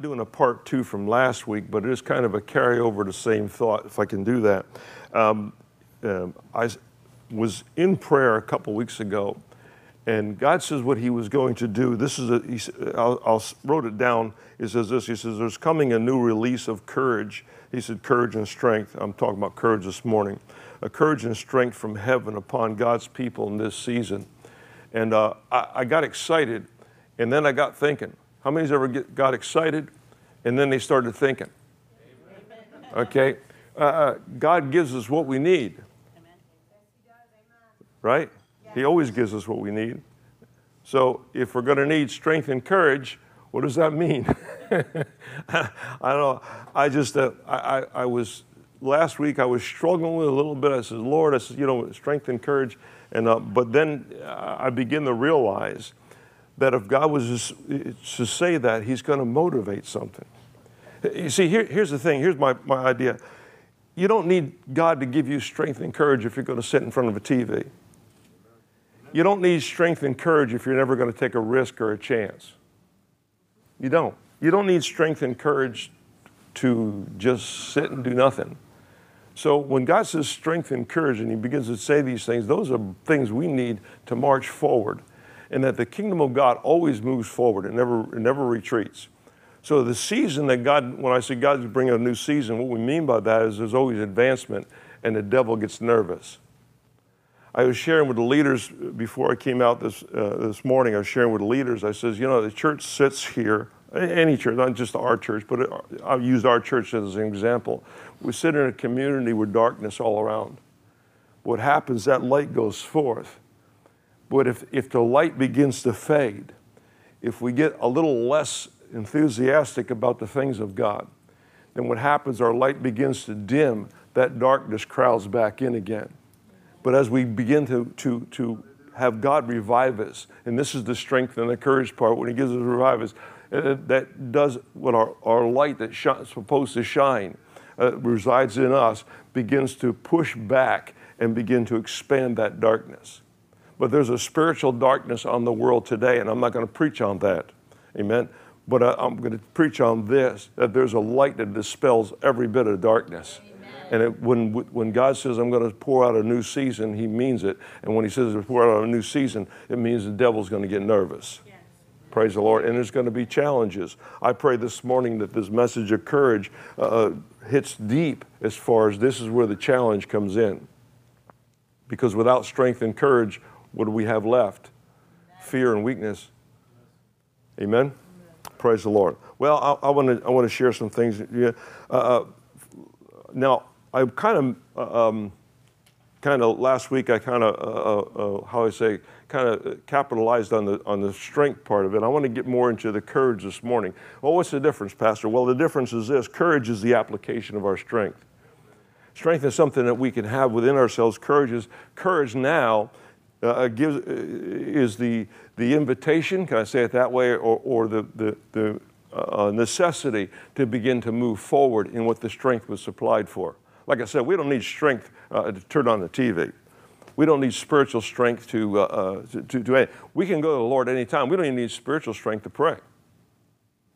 doing a part two from last week, but it is kind of a carryover to the same thought, if I can do that. Um, um, I was in prayer a couple weeks ago, and God says what He was going to do. This is a, he, I'll, I'll wrote it down. He says this. He says, "There's coming a new release of courage." He said, "Courage and strength." I'm talking about courage this morning. A courage and strength from heaven upon God's people in this season. And uh, I, I got excited, and then I got thinking. How many's ever get, got excited and then they started thinking? Okay? Uh, uh, God gives us what we need. Right? He always gives us what we need. So if we're going to need strength and courage, what does that mean? I don't know. I just, uh, I, I, was, last week I was struggling with a little bit. I said, Lord, I said, you know, strength and courage. And, uh, but then uh, I begin to realize that if God was to say that, He's going to motivate something. You see, here, here's the thing. Here's my, my idea. You don't need God to give you strength and courage if you're going to sit in front of a TV. You don't need strength and courage if you're never going to take a risk or a chance. You don't. You don't need strength and courage to just sit and do nothing. So when God says strength and courage and He begins to say these things, those are things we need to march forward and that the kingdom of God always moves forward and never, it never retreats. So the season that God, when I say God's bringing a new season, what we mean by that is there's always advancement and the devil gets nervous. I was sharing with the leaders before I came out this, uh, this morning, I was sharing with the leaders, I says, you know, the church sits here, any church, not just our church, but I've used our church as an example. We sit in a community with darkness all around. What happens, that light goes forth but if, if the light begins to fade, if we get a little less enthusiastic about the things of God, then what happens, our light begins to dim, that darkness crowds back in again. But as we begin to, to, to have God revive us, and this is the strength and the courage part, when He gives us revive us, uh, that does what our, our light that's sh- supposed to shine uh, resides in us begins to push back and begin to expand that darkness. But there's a spiritual darkness on the world today, and I'm not going to preach on that. Amen. But I, am going to preach on this that there's a light that dispels every bit of darkness. Amen. And it, when, when God says, I'm going to pour out a new season, He means it. And when He says to pour out a new season, it means the devil's going to get nervous. Yes. Praise the Lord. And there's going to be challenges. I pray this morning that this message of courage uh, uh hits deep as far as this is where the challenge comes in. Because without strength and courage, what do we have left? Fear and weakness. Amen? Praise the Lord. Well, I, I want to I want to share some things. Yeah. Uh, uh now, I kind of uh, um, kind of last week I kind of uh, uh, uh, how I say kind of capitalized on the on the strength part of it. I want to get more into the courage this morning. Well, what's the difference, Pastor? Well, the difference is this: courage is the application of our strength. Strength is something that we can have within ourselves. Courage is courage now uh, uh, gives, uh, is the, the invitation, can I say it that way, or, or the, the, the uh, necessity to begin to move forward in what the strength was supplied for. Like I said, we don't need strength uh, to turn on the TV. We don't need spiritual strength to, uh, to, to, to, we can go to the Lord anytime. We don't even need spiritual strength to pray.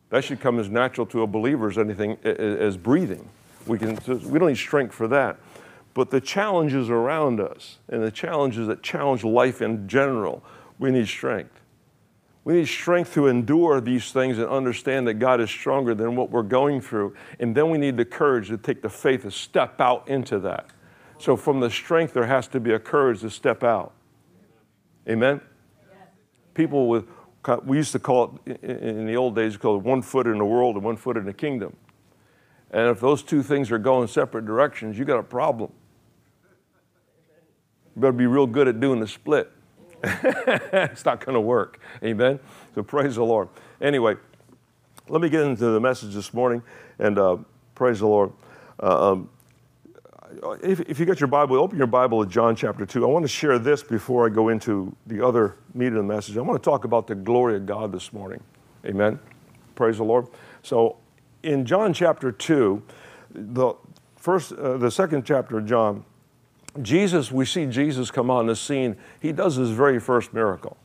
That should come as natural to a believer as anything as breathing. We, can, we don't need strength for that. But the challenges around us and the challenges that challenge life in general, we need strength. We need strength to endure these things and understand that God is stronger than what we're going through. And then we need the courage to take the faith to step out into that. So, from the strength, there has to be a courage to step out. Amen? People with, we used to call it in the old days, called one foot in the world and one foot in the kingdom. And if those two things are going separate directions, you got a problem. You better be real good at doing the split. it's not going to work. Amen? So praise the Lord. Anyway, let me get into the message this morning and uh, praise the Lord. Uh, um, if, if, you got your Bible, open your Bible to John chapter 2. I want to share this before I go into the other meat of the message. I want to talk about the glory of God this morning. Amen? Praise the Lord. So, in John chapter 2, the first, uh, the second chapter of John, Jesus, we see Jesus come on the scene. He does his very first miracle.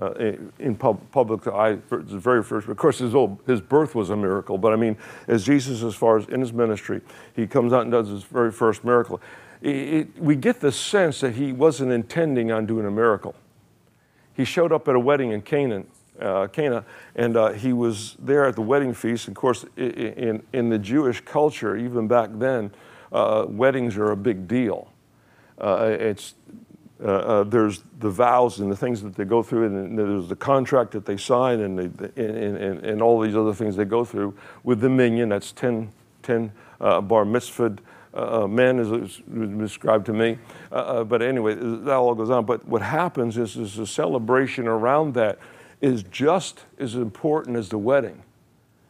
uh, in, in pub, public eye, the very first. Of course, his, old, his birth was a miracle, but I mean, as Jesus, as far as in his ministry, he comes out and does his very first miracle. It, it, we get the sense that he wasn't intending on doing a miracle. He showed up at a wedding in Canaan, uh, Cana, and uh, he was there at the wedding feast. Of course, in, in the Jewish culture, even back then, uh, weddings are a big deal. Uh, it's uh, uh, there's the vows and the things that they go through, and there's the contract that they sign, and, they, and, and, and, all these other things they go through with the minyan. That's 10, 10 uh, bar mitzvah uh, men, as it was described to me. Uh, but anyway, that all goes on. But what happens is, is a celebration around that is just as important as the wedding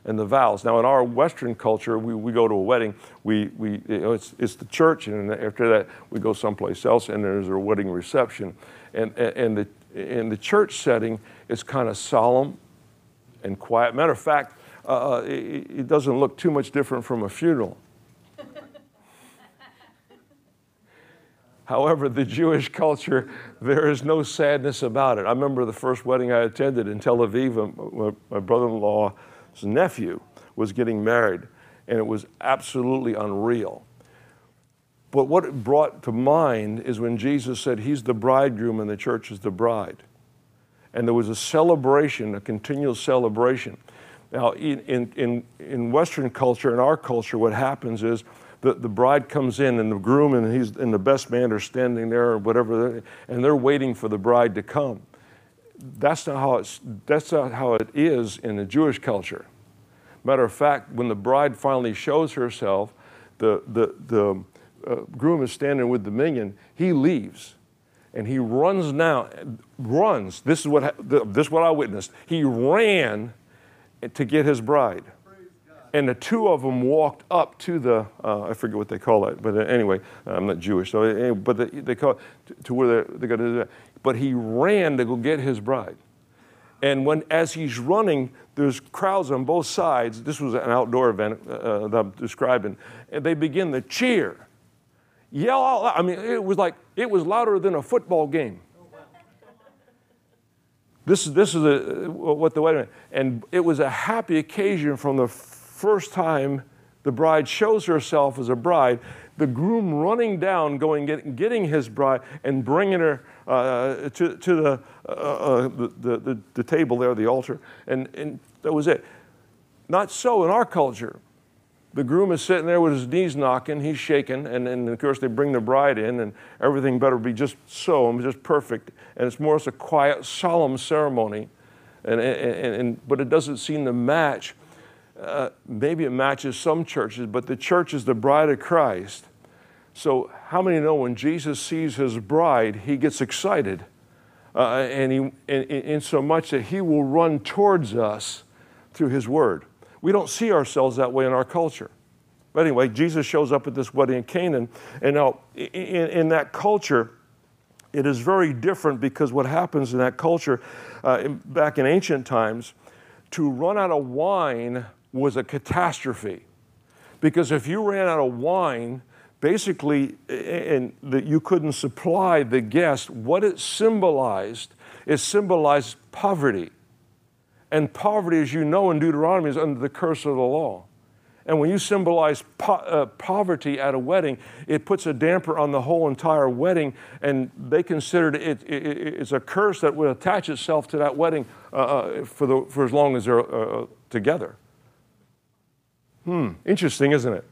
and the vows. Now, in our Western culture, we, we go to a wedding, we, we, you know, it's, it's the church, and after that, we go someplace else, and there's a wedding reception. And, and, the, in the church setting, it's kind of solemn and quiet. Matter of fact, uh, uh it, it doesn't look too much different from a funeral. However, the Jewish culture, there is no sadness about it. I remember the first wedding I attended in Tel Aviv, my brother in law nephew was getting married, and it was absolutely unreal. But what it brought to mind is when Jesus said, He's the bridegroom and the church is the bride. And there was a celebration, a continual celebration. Now, in, in, in Western culture, in our culture, what happens is the, the bride comes in and the groom and, he's, and the best man are standing there or whatever, and they're waiting for the bride to come that's not how it's that's not how it is in the Jewish culture. Matter of fact, when the bride finally shows herself, the the the uh, groom is standing with the minyan, He leaves, and he runs now. Runs. This is what this is what I witnessed. He ran to get his bride. And the two of them walked up to the, uh, I forget what they call it, but anyway, I'm not Jewish, so, but they, they call it to, where they, got to but he ran to go get his bride. And when, as he's running, there's crowds on both sides. This was an outdoor event uh, uh, that I'm describing. And they begin to cheer, yell out loud. I mean, it was like, it was louder than a football game. This is, this is a, what the wedding, and it was a happy occasion from the first time the bride shows herself as a bride the groom running down, going, get, getting his bride and bringing her uh, to, to the, uh, uh, the, the, the, table there, the altar, and, and that was it. Not so in our culture. The groom is sitting there with his knees knocking, he's shaking, and, and of course they bring the bride in, and everything better be just so, and just perfect. And it's more as a quiet, solemn ceremony, and, and, and, but it doesn't seem to match uh, maybe it matches some churches, but the church is the bride of Christ. So, how many know when Jesus sees his bride, he gets excited? Uh, and, he, in, so much that he will run towards us through his word. We don't see ourselves that way in our culture. But anyway, Jesus shows up at this wedding in Canaan. And now, in, in that culture, it is very different because what happens in that culture, uh, back in ancient times, to run out of wine was a catastrophe. Because if you ran out of wine, basically, and that you couldn't supply the guest, what it symbolized is symbolized poverty. And poverty, as you know in Deuteronomy, is under the curse of the law. And when you symbolize po- uh, poverty at a wedding, it puts a damper on the whole entire wedding, and they considered it, it, it it's a curse that would attach itself to that wedding uh, uh for, the, for as long as they're uh, uh together. Hmm, interesting, isn't it?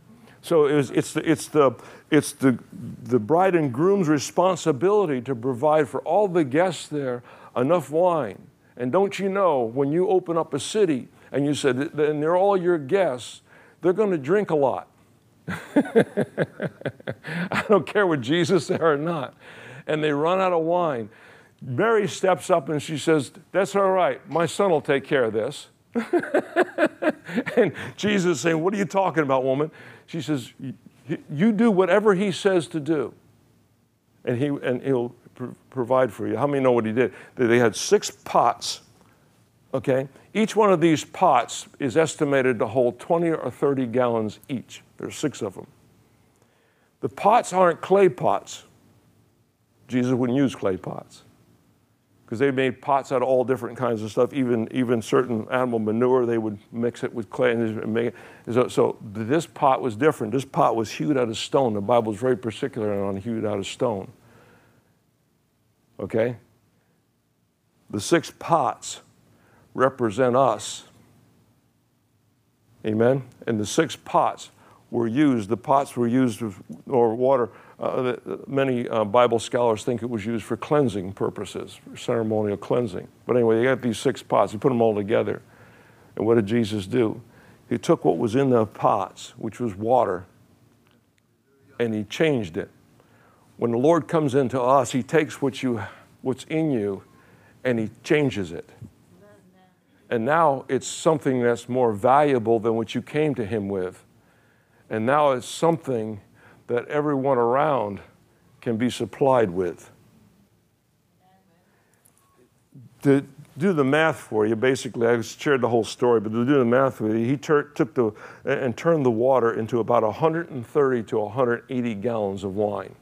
So it was, it's, the, it's, the, it's the, the bride and groom's responsibility to provide for all the guests there enough wine. And don't you know, when you open up a city and you said, and they're all your guests, they're going to drink a lot. I don't care what Jesus said or not. And they run out of wine. Mary steps up and she says, That's all right. My son will take care of this. and Jesus saying, What are you talking about, woman? She says, You do whatever he says to do, and, he, and he'll pr- provide for you. How many know what he did? They had six pots, okay? Each one of these pots is estimated to hold 20 or 30 gallons each. There's six of them. The pots aren't clay pots. Jesus wouldn't use clay pots because they made pots out of all different kinds of stuff. Even even certain animal manure, they would mix it with clay and make it. So, so this pot was different. This pot was hewed out of stone. The Bible is very particular on hewed out of stone. Okay. The six pots represent us. Amen. And the six pots were used. The pots were used or water uh, many uh, Bible scholars think it was used for cleansing purposes, for ceremonial cleansing. But anyway, they got these six pots. He put them all together. And what did Jesus do? He took what was in the pots, which was water, and he changed it. When the Lord comes into us, he takes what you, what's in you and he changes it. And now it's something that's more valuable than what you came to him with. And now it's something that everyone around can be supplied with. To do the math for you, basically, I shared the whole story, but to do the math with you, he tur- took the and turned the water into about 130 to 180 gallons of wine.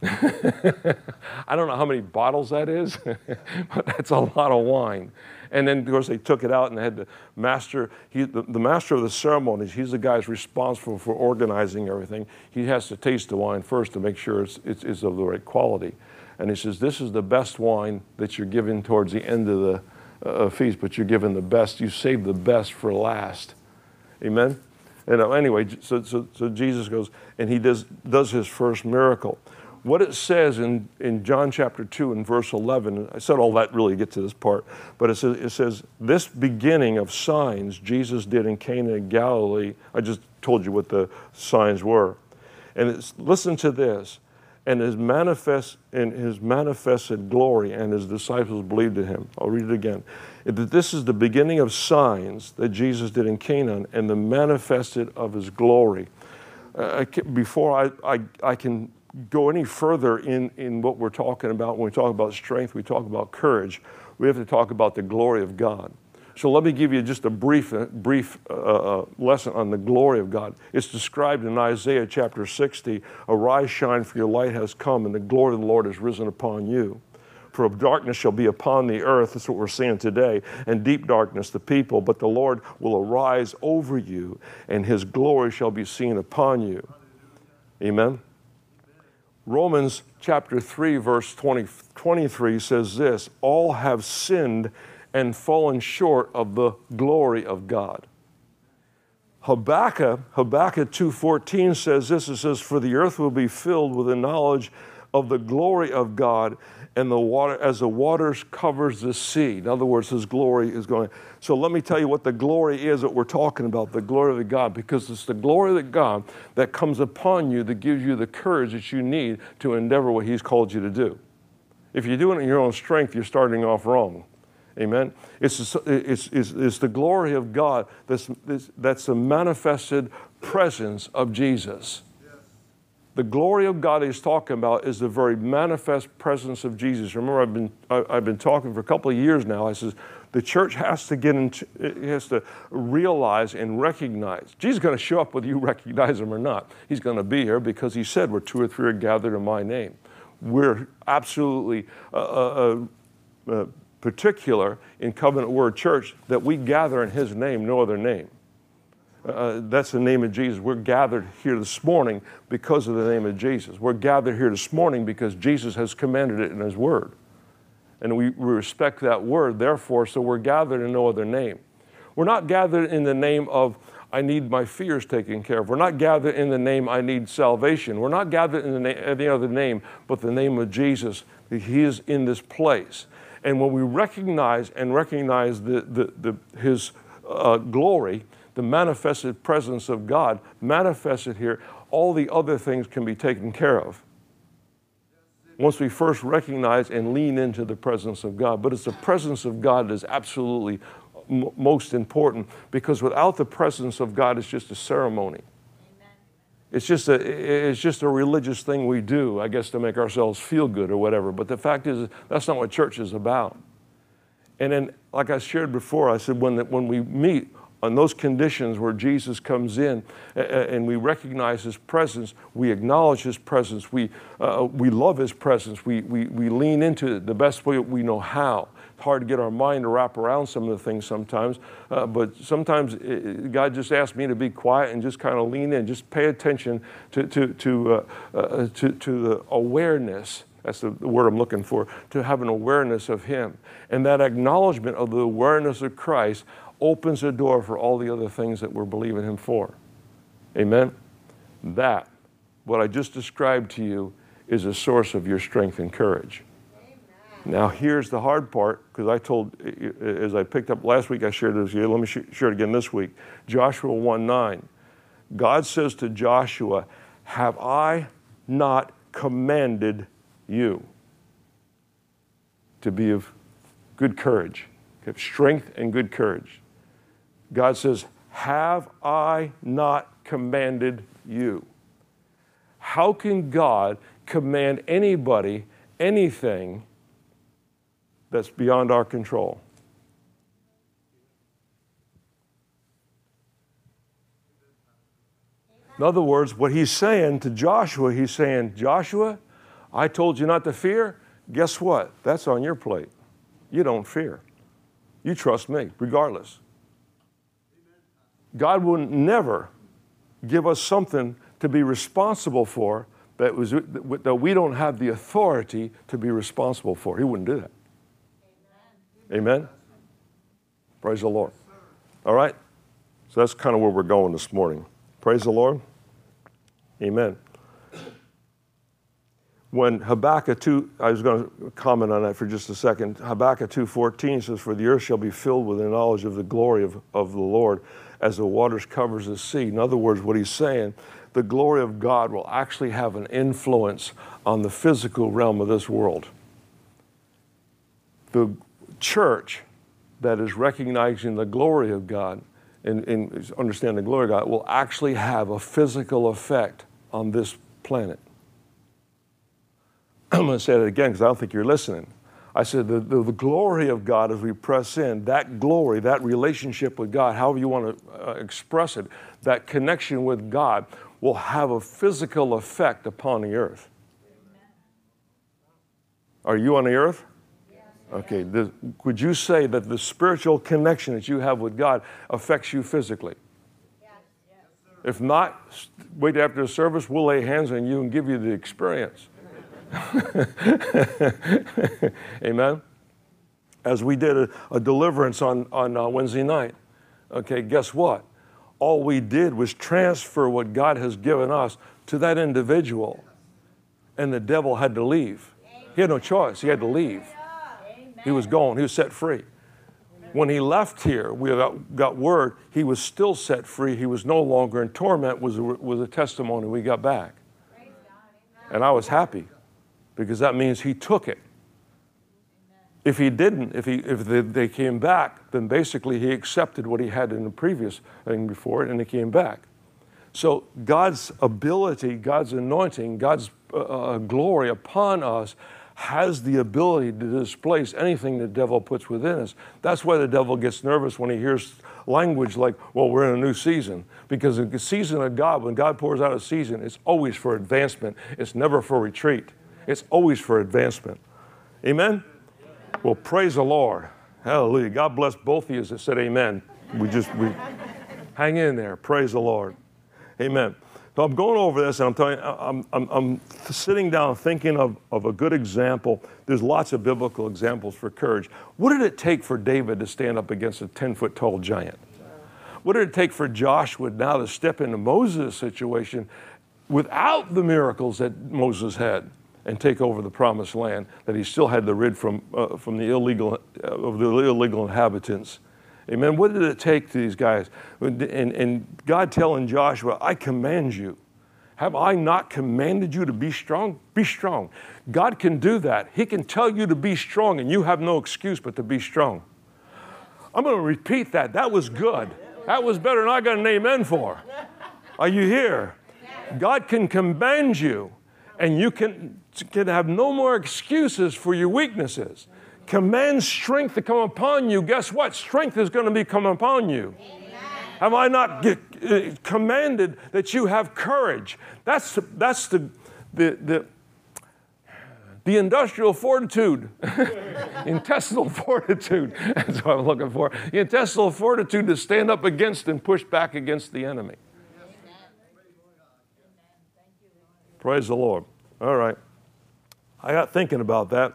I don't know how many bottles that is, but that's a lot of wine. And then, of course, they took it out and they had the master, he, the, the master of the ceremonies, he's the guy who's responsible for organizing everything. He has to taste the wine first to make sure it's, it's, it's of the right quality. And he says, This is the best wine that you're giving towards the end of the uh, feast, but you're giving the best. You save the best for last. Amen? And uh, anyway, so, so, so Jesus goes and he does, does his first miracle what it says in, in John chapter 2 and verse 11, I said all that really to get to this part, but it says, it says, This beginning of signs Jesus did in Cana in Galilee. I just told you what the signs were. And it's, listen to this. And his manifest in his manifested glory, and his disciples believed in him. I'll read it again. This is the beginning of signs that Jesus did in Canaan and the manifested of his glory. Uh, before I, I, I can go any further in, in what we're talking about, when we talk about strength, we talk about courage, we have to talk about the glory of God. So let me give you just a brief, uh, brief uh, uh, lesson on the glory of God. It's described in Isaiah chapter 60 Arise, shine, for your light has come, and the glory of the Lord has risen upon you. For darkness shall be upon the earth, that's what we're seeing today, and deep darkness the people, but the Lord will arise over you, and his glory shall be seen upon you. Amen. Romans chapter 3, verse 20, 23 says this All have sinned and fallen short of the glory of God. Habakkuk, Habakkuk 2.14 says this, it says, For the earth will be filled with the knowledge of the glory of God and the water as the waters covers the sea. In other words, his glory is going. So let me tell you what the glory is that we're talking about, the glory of God, because it's the glory of God that comes upon you that gives you the courage that you need to endeavor what he's called you to do. If you're doing it in your own strength, you're starting off wrong. Amen. It's, it's, it's, it's the glory of God that's, that's the manifested presence of Jesus. The glory of God he's talking about is the very manifest presence of Jesus. Remember, I've been, I've been talking for a couple of years now. I says, the church has to get into, has to realize and recognize. Jesus is going to show up whether you recognize him or not. He's going to be here because he said, where two or three are gathered in my name. We're absolutely uh, uh, uh, uh particular in Covenant Word Church that we gather in his name, no other name. Uh, that's the name of Jesus. We're gathered here this morning because of the name of Jesus. We're gathered here this morning because Jesus has commanded it in His Word. And we, we respect that word, therefore, so we're gathered in no other name. We're not gathered in the name of, I need my fears taken care of. We're not gathered in the name, I need salvation. We're not gathered in the na- any other name but the name of Jesus. He is in this place. And when we recognize and recognize the, the, the, His uh, glory, the manifested presence of God manifested here, all the other things can be taken care of. Once we first recognize and lean into the presence of God. But it's the presence of God that is absolutely m- most important because without the presence of God, it's just a ceremony. It's just a, it's just a religious thing we do, I guess, to make ourselves feel good or whatever. But the fact is, that's not what church is about. And then, like I shared before, I said when, when we meet, on those conditions where Jesus comes in and we recognize his presence, we acknowledge his presence, we, uh, we love his presence, we, we, we lean into it the best way we know how. It's hard to get our mind to wrap around some of the things sometimes, uh, but sometimes it, God just asks me to be quiet and just kind of lean in, just pay attention to, to, to, uh, uh, to, to the awareness that's the word I'm looking for, to have an awareness of Him. And that acknowledgement of the awareness of Christ opens the door for all the other things that we're believing Him for. Amen? That, what I just described to you, is a source of your strength and courage. Amen. Now, here's the hard part, because I told, as I picked up last week, I shared this with you. Let me share it again this week. Joshua 1 9. God says to Joshua, Have I not commanded you to be of good courage, have strength and good courage? God says, Have I not commanded you? How can God command anybody anything that's beyond our control? In other words, what he's saying to Joshua, he's saying, Joshua, I told you not to fear. Guess what? That's on your plate. You don't fear. You trust me, regardless. God will never give us something to be responsible for that, was, that we don't have the authority to be responsible for. He wouldn't do that. Amen? Amen? Praise the Lord. All right? So that's kind of where we're going this morning. Praise the Lord. Amen. When Habakkuk 2, I was going to comment on that for just a second. Habakkuk 2.14 says, For the earth shall be filled with the knowledge of the glory of, of the Lord as the waters covers the sea. In other words, what he's saying, the glory of God will actually have an influence on the physical realm of this world. The church that is recognizing the glory of God and, and understanding the glory of God will actually have a physical effect on this planet. I'm going to say it again because I don't think you're listening. I said, the, the, the, glory of God as we press in, that glory, that relationship with God, however you want to uh, express it, that connection with God will have a physical effect upon the earth. Are you on the earth? Okay, the, would you say that the spiritual connection that you have with God affects you physically? If not, wait after the service, we'll lay hands on you and give you the experience. Amen. As we did a, a deliverance on, on uh, Wednesday night, okay, guess what? All we did was transfer what God has given us to that individual, and the devil had to leave. He had no choice, he had to leave. He was gone, he was set free. When he left here, we got, word he was still set free. He was no longer in torment, was a, was a testimony we got back. And I was happy because that means he took it. If he didn't, if, he, if they, they came back, then basically he accepted what he had in the previous thing before it and he came back. So God's ability, God's anointing, God's uh, uh, glory upon us has the ability to displace anything the devil puts within us. That's why the devil gets nervous when he hears language like, well, we're in a new season. Because the season of God, when God pours out a season, it's always for advancement, it's never for retreat. It's always for advancement. Amen? Well, praise the Lord. Hallelujah. God bless both of you that said amen. We just, we hang in there. Praise the Lord. Amen. So I'm going over this and I'm telling you, I'm, I'm, I'm sitting down thinking of, of a good example. There's lots of biblical examples for courage. What did it take for David to stand up against a 10 foot tall giant? What did it take for Joshua now to step into Moses' situation without the miracles that Moses had? And take over the promised land, that he still had to rid from, uh, from the illegal, uh, of the illegal inhabitants. Amen. What did it take to these guys? And, and God telling Joshua, I command you. Have I not commanded you to be strong? Be strong. God can do that. He can tell you to be strong, and you have no excuse but to be strong. I'm going to repeat that. That was good. That was better than I got an amen for. Are you here? God can command you, and you can can have no more excuses for your weaknesses. Command strength to come upon you. Guess what? Strength is going to be coming upon you. Have I not get, uh, commanded that you have courage? That's, that's the, the, the, the industrial fortitude, intestinal fortitude. That's what I'm looking for. The intestinal fortitude to stand up against and push back against the enemy. Praise the Lord. All right. I got thinking about that.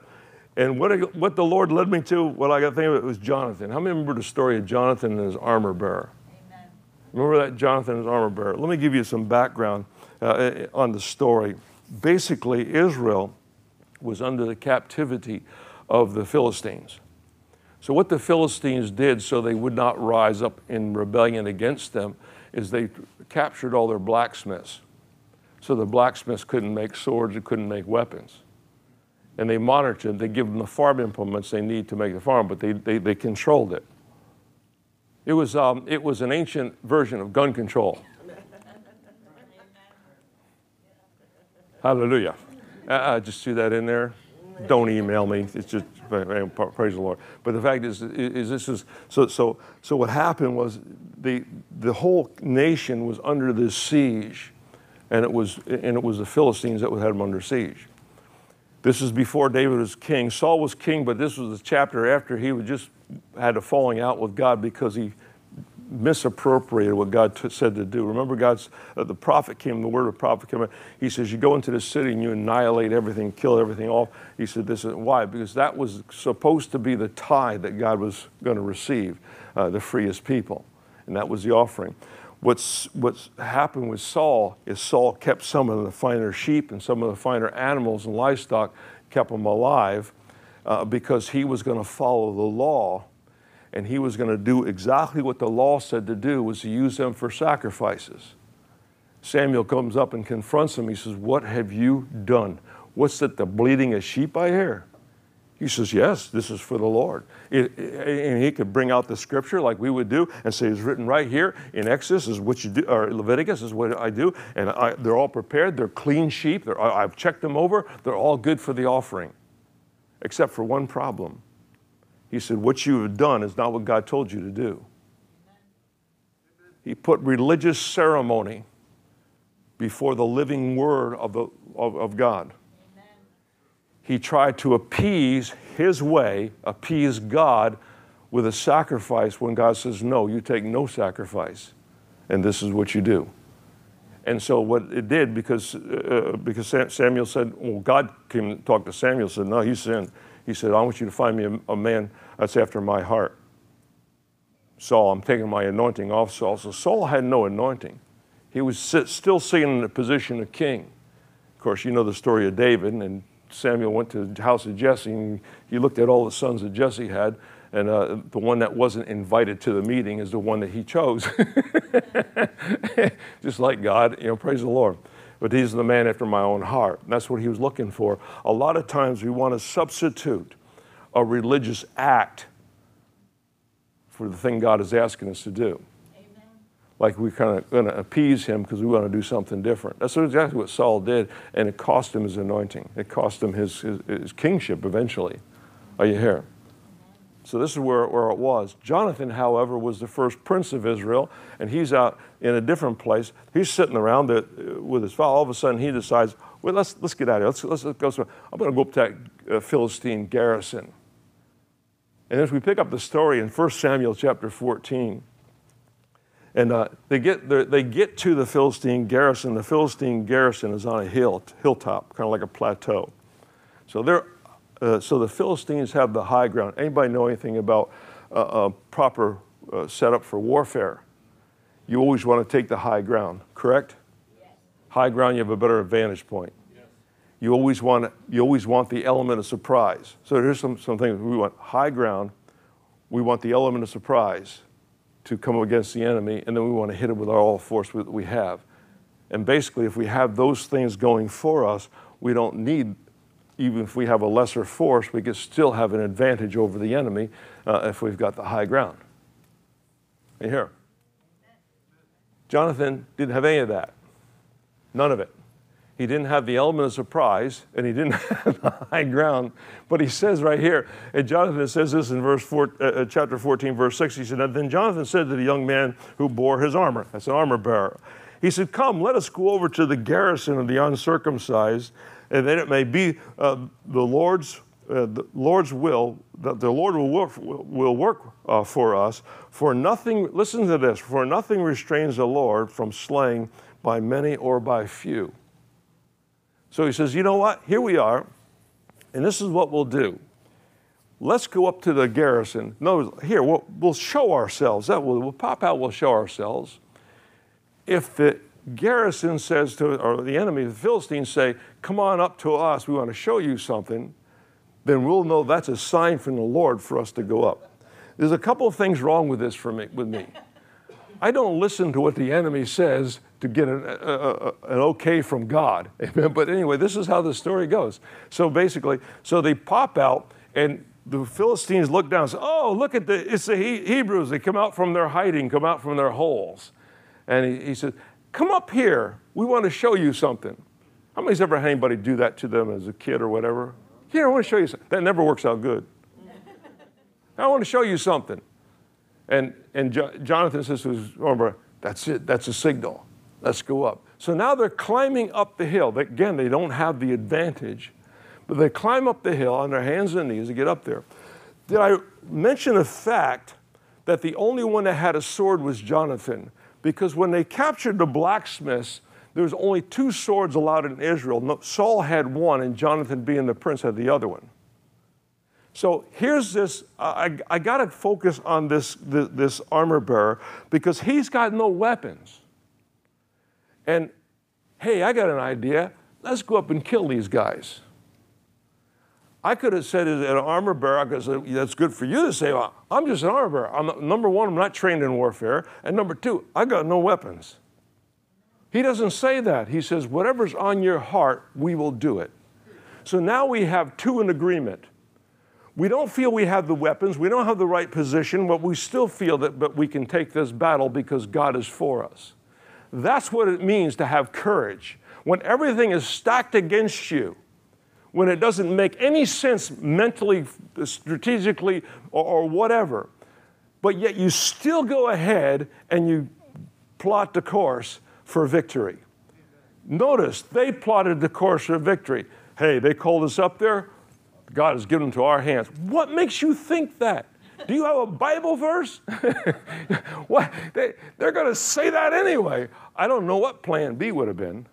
And what, what the Lord led me to, what I got thinking about it was Jonathan. How many remember the story of Jonathan and his armor bearer? Amen. Remember that Jonathan and his armor bearer? Let me give you some background uh, on the story. Basically, Israel was under the captivity of the Philistines. So, what the Philistines did so they would not rise up in rebellion against them is they captured all their blacksmiths. So the blacksmiths couldn't make swords, they couldn't make weapons. And they monitor monitored, they give them the farm implements they need to make the farm, but they, they, they controlled it. It was, um, it was an ancient version of gun control. Hallelujah. Uh, just see that in there. Don't email me. It's just praise the Lord. But the fact is, is this is so. So so what happened was the the whole nation was under this siege, and it was and it was the Philistines that had them under siege. This is before David was king. Saul was king, but this was the chapter after he just had a falling out with God because he misappropriated what God t- said to do. Remember, God's uh, the prophet came, the word of the prophet came. He says, "You go into the city and you annihilate everything, kill everything off." He said, "This is why because that was supposed to be the tithe that God was going to receive, uh, the freest people, and that was the offering." What's what's happened with Saul is Saul kept some of the finer sheep and some of the finer animals and livestock, kept them alive, uh, because he was going to follow the law and he was going to do exactly what the law said to do was to use them for sacrifices. Samuel comes up and confronts him. He says what have you done? What's that the bleating of sheep i hear he says yes this is for the lord it, and he could bring out the scripture like we would do and say it's written right here in exodus is what you do or leviticus is what i do and I, they're all prepared they're clean sheep they're, i've checked them over they're all good for the offering except for one problem he said, What you have done is not what God told you to do. He put religious ceremony before the living word of, the, of, of God. He tried to appease his way, appease God with a sacrifice when God says, No, you take no sacrifice, and this is what you do. And so what it did, because, uh, because Samuel said, well, God came talked to Samuel, said, no, he sinned. He said, I want you to find me a, a man that's after my heart. Saul, I'm taking my anointing off Saul. So Saul had no anointing. He was sit, still sitting in the position of king. Of course, you know the story of David, and Samuel went to the house of Jesse, and he looked at all the sons that Jesse had, and uh, the one that wasn't invited to the meeting is the one that he chose. Just like God, you know, praise the Lord. But he's the man after my own heart. And that's what he was looking for. A lot of times we want to substitute a religious act for the thing God is asking us to do. Like we're kind of going to appease him because we want to do something different. That's exactly what Saul did, and it cost him his anointing. It cost him his, his, his kingship eventually. Are you here? So this is where, where it was. Jonathan, however, was the first prince of Israel, and he's out in a different place. He's sitting around the, with his father. All of a sudden, he decides, well, let's, let's get out of here. Let's, let's, let's go. I'm going to go up to that uh, Philistine garrison. And as we pick up the story in 1 Samuel chapter 14, and uh, they, get they get to the Philistine garrison. The Philistine garrison is on a hill, hilltop, kind of like a plateau. So, they're, uh, so the Philistines have the high ground. Anybody know anything about uh, a proper uh, setup for warfare? You always want to take the high ground, correct? Yes. High ground, you have a better vantage point you always want, you always want the element of surprise. So here's some, some things we want high ground, we want the element of surprise to come against the enemy, and then we want to hit it with all the force that we have. And basically, if we have those things going for us, we don't need, even if we have a lesser force, we can still have an advantage over the enemy uh, if we've got the high ground. You hear? Jonathan didn't have any of that. None of it. He didn't have the element of surprise, and he didn't have the high ground. But he says right here, and Jonathan says this in verse four, uh, uh chapter 14, verse 6. He said, Then Jonathan said to the young man who bore his armor, that's an armor bearer, he said, Come, let us go over to the garrison of the uncircumcised, and that it may be uh, the Lord's uh, the Lord's will, that the Lord will work, will work uh, for us. For nothing, listen to this, for nothing restrains the Lord from slaying by many or by few. So he says, you know what? Here we are, and this is what we'll do. Let's go up to the garrison. No, here, we'll, we'll show ourselves. That will, we'll pop out, we'll show ourselves. If the garrison says to, or the enemy, the Philistines say, come on up to us, we want to show you something then we'll know that's a sign from the Lord for us to go up. There's a couple of things wrong with this for me, with me. I don't listen to what the enemy says to get an, an okay from God. Amen. But anyway, this is how the story goes. So basically, so they pop out and the Philistines look down and say, Oh, look at the, it's the Hebrews. They come out from their hiding, come out from their holes. And he, he said, Come up here. We want to show you something. How many's ever had anybody do that to them as a kid or whatever? Here, I want to show you something. That never works out good. I want to show you something. And, and jo- Jonathan says to his armor, That's it, that's a signal. Let's go up. So now they're climbing up the hill. Again, they don't have the advantage, but they climb up the hill on their hands and knees to get up there. Did I mention the fact that the only one that had a sword was Jonathan? Because when they captured the blacksmiths, there was only two swords allowed in Israel. Saul had one, and Jonathan, being the prince, had the other one. So here's this I, I got to focus on this, this, this armor bearer because he's got no weapons. And hey, I got an idea. Let's go up and kill these guys. I could have said, as an armor bearer, said, that's good for you to say, well, I'm just an armor bearer. I'm, number one, I'm not trained in warfare. And number two, I got no weapons. He doesn't say that. He says, whatever's on your heart, we will do it. So now we have two in agreement. We don't feel we have the weapons, we don't have the right position, but we still feel that but we can take this battle because God is for us. That's what it means to have courage. When everything is stacked against you, when it doesn't make any sense mentally, strategically, or, or whatever, but yet you still go ahead and you plot the course for victory. Notice they plotted the course for victory. Hey, they called us up there. God has given them to our hands. What makes you think that? Do you have a Bible verse? what? They, they're going to say that anyway. I don't know what plan B would have been.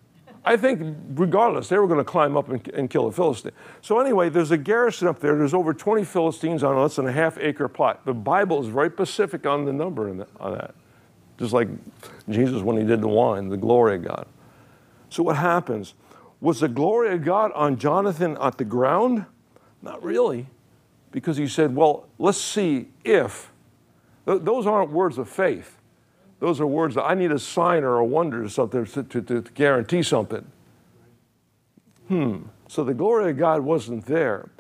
I think, regardless, they were going to climb up and, and, kill the Philistine. So, anyway, there's a garrison up there. There's over 20 Philistines on a less than a half acre plot. The Bible is very specific on the number the, on that just like Jesus when he did the wine, the glory of God. So, what happens? Was the glory of God on Jonathan at the ground? Not really, because he said, Well, let's see if. Th- those aren't words of faith. Those are words that I need a sign or a wonder or something to, to, to guarantee something. Hmm. So the glory of God wasn't there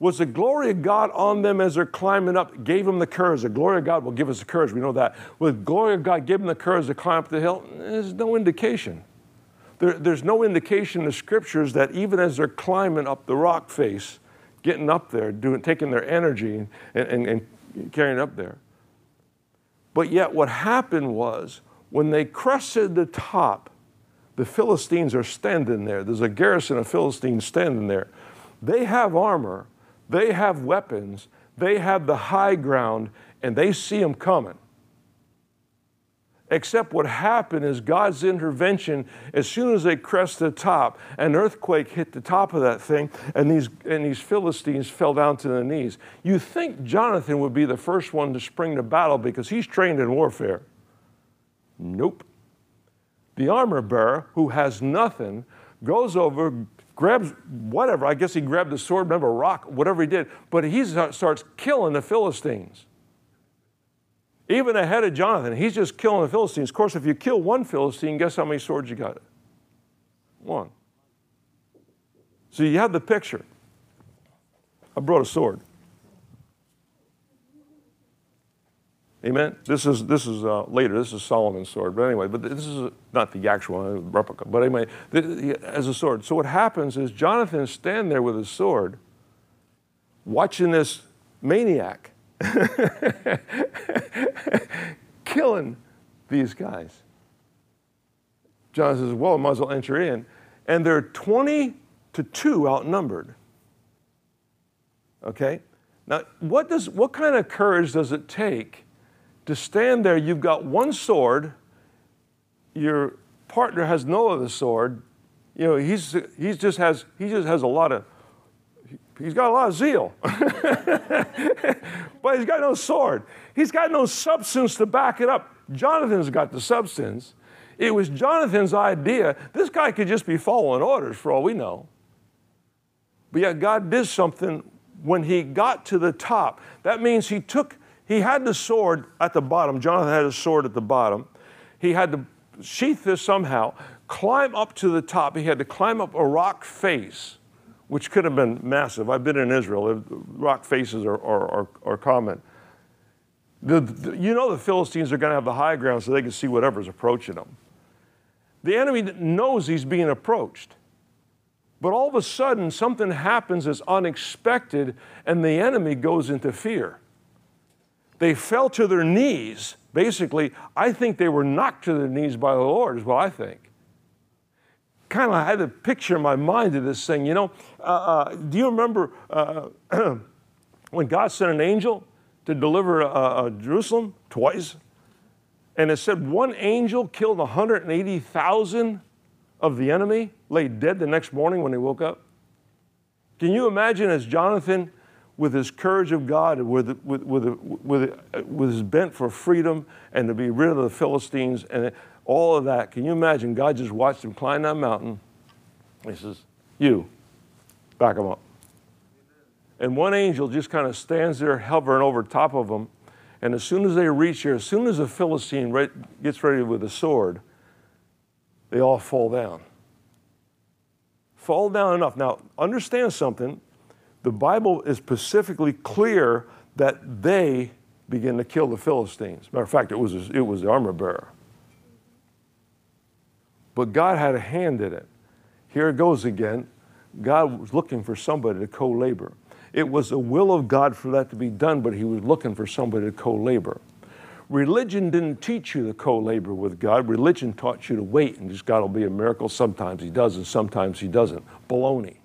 was the glory of God on them as they're climbing up, gave them the courage. The glory of God will give us the courage, we know that. Will the glory of God give them the courage to climb up the hill? There's no indication. There, there's no indication in the scriptures that even as they're climbing up the rock face, getting up there, doing, taking their energy and, and, and carrying up there. But yet, what happened was when they crested the top, the Philistines are standing there. There's a garrison of Philistines standing there. They have armor, they have weapons, they have the high ground, and they see them coming. Except what happened is God's intervention, as soon as they crest the top, an earthquake hit the top of that thing, and these, and these Philistines fell down to their knees. You think Jonathan would be the first one to spring to battle because he's trained in warfare. Nope. The armor bearer, who has nothing, goes over, grabs whatever. I guess he grabbed the sword, remember, rock, whatever he did. But he starts killing the Philistines. Even ahead of Jonathan, he's just killing the Philistines. Of course, if you kill one Philistine, guess how many swords you got? One. So you have the picture. I brought a sword. Amen. This is this is uh, later. This is Solomon's sword, but anyway. But this is not the actual uh, replica. But anyway, as a sword. So what happens is Jonathan is standing there with his sword, watching this maniac killing these guys. John says, "Well, might as well enter in," and they're twenty to two outnumbered. Okay. Now, what does what kind of courage does it take? to stand there, you've got one sword, your partner has no other sword. You know, he's, he's just has, he just has a lot of, he's got a lot of zeal. but he's got no sword. He's got no substance to back it up. Jonathan's got the substance. It was Jonathan's idea. This guy could just be following orders for all we know. But yet God did something when he got to the top. That means he took he had the sword at the bottom. Jonathan had his sword at the bottom. He had to sheath this somehow, climb up to the top. He had to climb up a rock face, which could have been massive. I've been in Israel. Rock faces are, are, are, are common. The, the, you know the Philistines are going to have the high ground so they can see whatever's approaching them. The enemy knows he's being approached. But all of a sudden, something happens that's unexpected, and the enemy goes into fear. They fell to their knees. Basically, I think they were knocked to their knees by the Lord, is what I think. Kind of had a picture in my mind of this thing. You know, uh, uh, do you remember uh, when God sent an angel to deliver uh, uh, Jerusalem twice? And it said one angel killed 180,000 of the enemy, lay dead the next morning when he woke up. Can you imagine as Jonathan with his courage of God, with, with, with, with, with his bent for freedom and to be rid of the Philistines and all of that. Can you imagine? God just watched him climb that mountain. He says, You, back him up. And one angel just kind of stands there hovering over top of them. And as soon as they reach here, as soon as the Philistine gets ready with a sword, they all fall down. Fall down enough. Now, understand something the Bible is specifically clear that they begin to kill the Philistines. Matter of fact, it was, it was the armor bearer. But God had a hand in it. Here it goes again. God was looking for somebody to co labor. It was the will of God for that to be done, but He was looking for somebody to co labor. Religion didn't teach you to co labor with God. Religion taught you to wait and just God will be a miracle. Sometimes He does, and sometimes He doesn't. Baloney.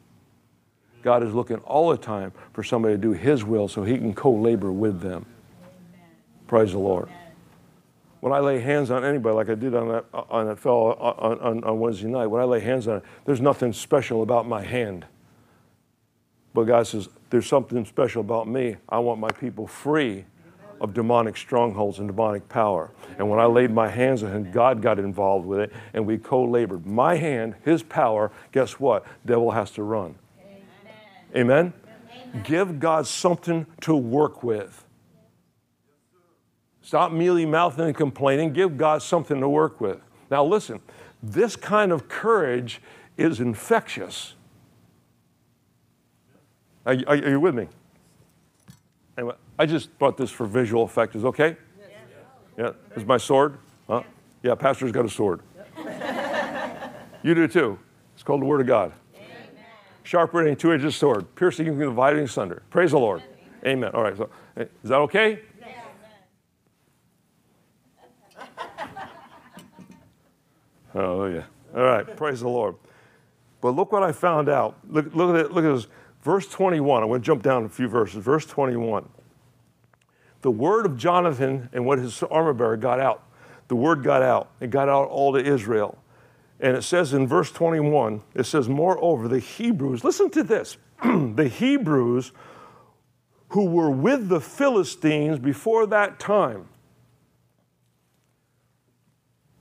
God is looking all the time for somebody to do His will so He can co labor with them. Praise the Lord. Amen. When I lay hands on anybody, like I did on that, on that fellow on, on, on Wednesday night, when I lay hands on it, there's nothing special about my hand. But God says, there's something special about me. I want my people free of demonic strongholds and demonic power. And when I laid my hands on him, God got involved with it, and we co labored. My hand, his power, guess what? Devil has to run. Amen? Amen? Give God something to work with. Stop mealy mouthing and complaining. Give God something to work with. Now, listen, this kind of courage is infectious. Are, are, are you with me? Anyway, I just brought this for visual effect. Is okay? Yeah. This is my sword? Huh? Yeah, Pastor's got a sword. you do too. It's called the Word of God sharper than a two-edged sword, piercing and dividing asunder. Praise the Lord. Amen. All right. So, is that okay? Oh, oh, Hallelujah. All right. Praise the Lord. But look what I found out. Look, look at it. Look at this. Verse 21. I'm going to jump down a few verses. Verse 21. The word of Jonathan and what his armor bearer got out. The word got out. It got out all to Israel. And it says in verse 21, it says, Moreover, the Hebrews, listen to this, the Hebrews who were with the Philistines before that time,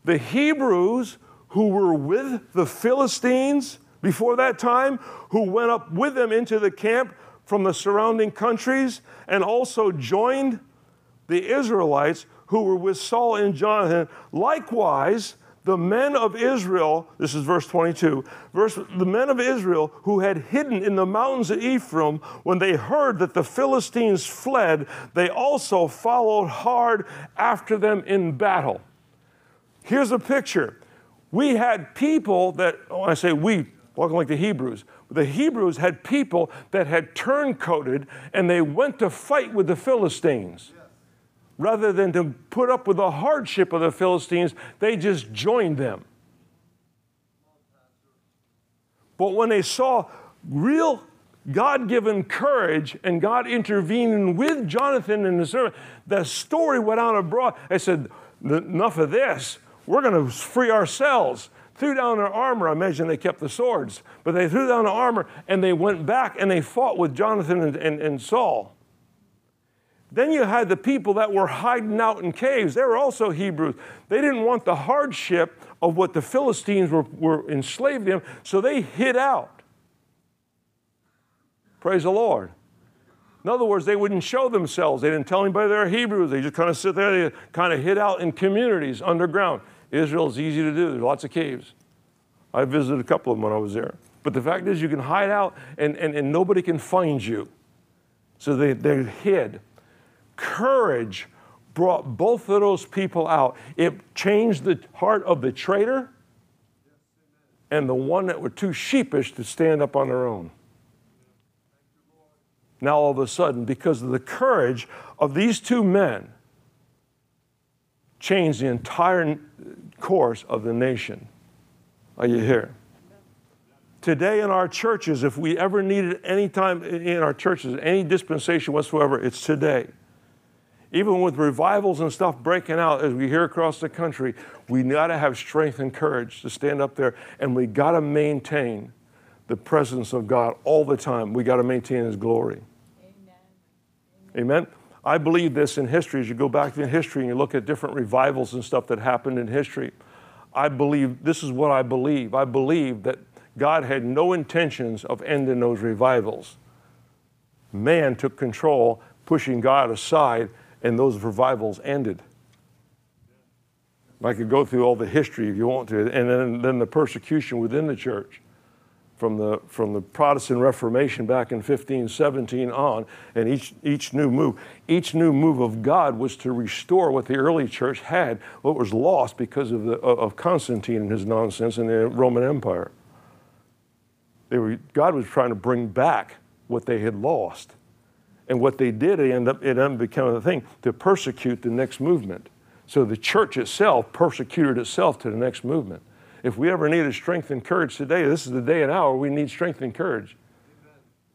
the Hebrews who were with the Philistines before that time, who went up with them into the camp from the surrounding countries, and also joined the Israelites who were with Saul and Jonathan, likewise, the men of Israel, this is verse 22, verse, the men of Israel who had hidden in the mountains of Ephraim, when they heard that the Philistines fled, they also followed hard after them in battle. Here's a picture. We had people that, oh, when I say we, walking like the Hebrews, the Hebrews had people that had turncoated and they went to fight with the Philistines rather than to put up with the hardship of the Philistines, they just joined them. But when they saw real God given courage and God intervening with Jonathan and his servant, the story went out abroad. They said, Enough of this. We're going to free ourselves. Threw down their armor. I imagine they kept the swords, but they threw down the armor and they went back and they fought with Jonathan and, and, and Saul. Then you had the people that were hiding out in caves. They were also Hebrews. They didn't want the hardship of what the Philistines were, were enslaved in, so they hid out. Praise the Lord. In other words, they wouldn't show themselves. They didn't tell anybody they're Hebrews. They just kind of sit there, they kind of hid out in communities underground. Israel is easy to do, there's lots of caves. I visited a couple of them when I was there. But the fact is, you can hide out and, and, and nobody can find you. So they, they hid courage brought both of those people out. It changed the heart of the traitor and the one that were too sheepish to stand up on their own. Now, all of a sudden, because of the courage of these two men, changed the entire course of the nation. Are you here? Today in our churches, if we ever needed any time in our churches, any dispensation whatsoever, it's today even with revivals and stuff breaking out as we hear across the country, we got to have strength and courage to stand up there and we got to maintain the presence of God all the time. We got to maintain His glory. Amen. Amen. I believe this in history. As you go back in history and you look at different revivals and stuff that happened in history, I believe this is what I believe. I believe that God had no intentions of ending those revivals. Man took control, pushing God aside, and those revivals ended. I could go through all the history if you want to, and then, then the persecution within the church from the, from the Protestant Reformation back in 1517 on, and each, each new move. Each new move of God was to restore what the early church had, what was lost because of, the, of Constantine and his nonsense in the Roman Empire. They were, God was trying to bring back what they had lost. And what they did, it ended up, it ended up becoming a thing to persecute the next movement. So the church itself persecuted itself to the next movement. If we ever needed strength and courage today, this is the day and hour we need strength and courage.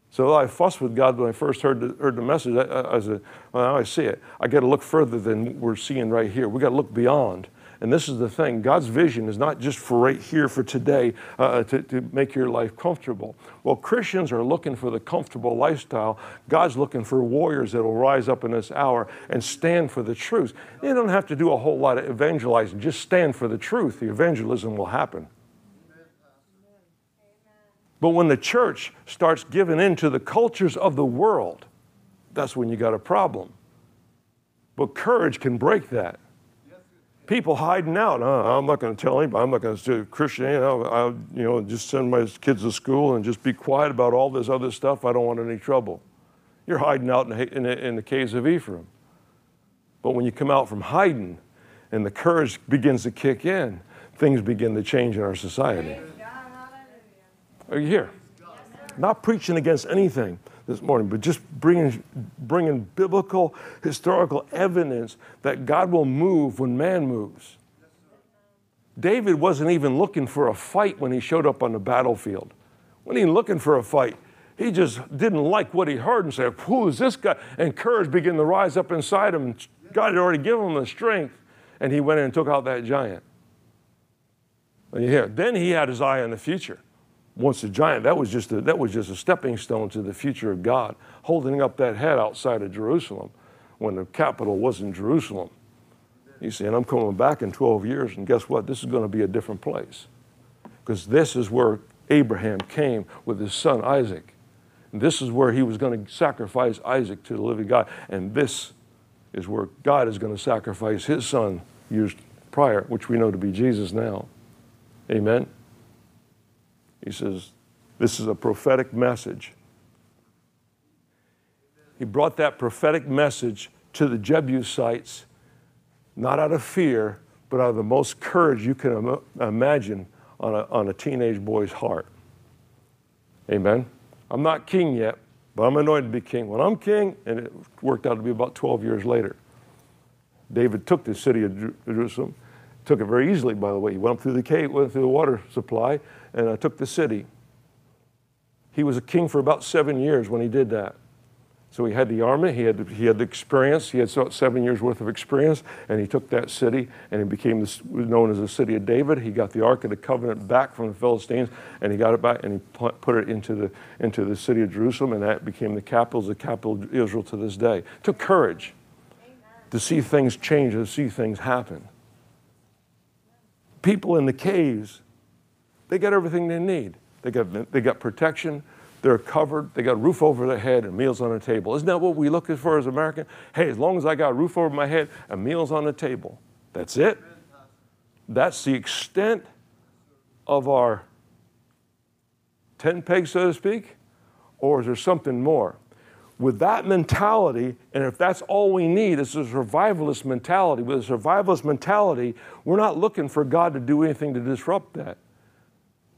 So I fussed with God when I first heard the, heard the message. I, I, I said, well, now I see it. I got to look further than we're seeing right here. We got to look beyond. And this is the thing God's vision is not just for right here for today uh, uh, to, to make your life comfortable. Well, Christians are looking for the comfortable lifestyle. God's looking for warriors that will rise up in this hour and stand for the truth. You don't have to do a whole lot of evangelizing, just stand for the truth. The evangelism will happen. But when the church starts giving in to the cultures of the world, that's when you got a problem. But courage can break that people hiding out. Uh, I'm not going to tell anybody. I'm not going to say Christian. You know, I'll, you know, just send my kids to school and just be quiet about all this other stuff. I don't want any trouble. You're hiding out in the, in the, in the caves of Ephraim. But when you come out from hiding and the courage begins to kick in, things begin to change in our society. Are you here? Not preaching against anything this morning, but just bringing, bringing biblical, historical evidence that God will move when man moves. David wasn't even looking for a fight when he showed up on the battlefield. When he looking for a fight, he just didn't like what he heard and said, Who is this guy? And courage began to rise up inside him. God had already given him the strength, and he went in and took out that giant. And hear, then he had his eye on the future once a giant, that was just a, that was just a stepping stone to the future of God, holding up that head outside of Jerusalem when the capital was in Jerusalem. He's saying, I'm coming back in 12 years, and guess what? This is going to be a different place. Because this is where Abraham came with his son Isaac. And this is where he was going to sacrifice Isaac to the living God. And this is where God is going to sacrifice his son years prior, which we know to be Jesus now. Amen. He says, This is a prophetic message. He brought that prophetic message to the Jebusites, not out of fear, but out of the most courage you can Im- imagine on a, on a teenage boy's heart. Amen. I'm not king yet, but I'm anointed to be king. When I'm king, and it worked out to be about 12 years later, David took the city of Jerusalem, took it very easily, by the way. He went up through the cave, went through the water supply, and I took the city. He was a king for about seven years when he did that. So he had the army, he had, he had the experience, he had seven years worth of experience, and he took that city and it became this, known as the city of David. He got the Ark of the Covenant back from the Philistines and he got it back and he put it into the, into the city of Jerusalem and that became the capital, the capital of Israel to this day. It took courage Amen. to see things change, to see things happen. People in the caves, they got everything they need. They got, they got protection, they're covered. They got a roof over their head and meals on the table. Isn't that what we look for as Americans? Hey, as long as I got a roof over my head and meals on the table, that's it. That's the extent of our tent peg, so to speak, or is there something more? With that mentality, and if that's all we need, it's a survivalist mentality. With a survivalist mentality, we're not looking for God to do anything to disrupt that.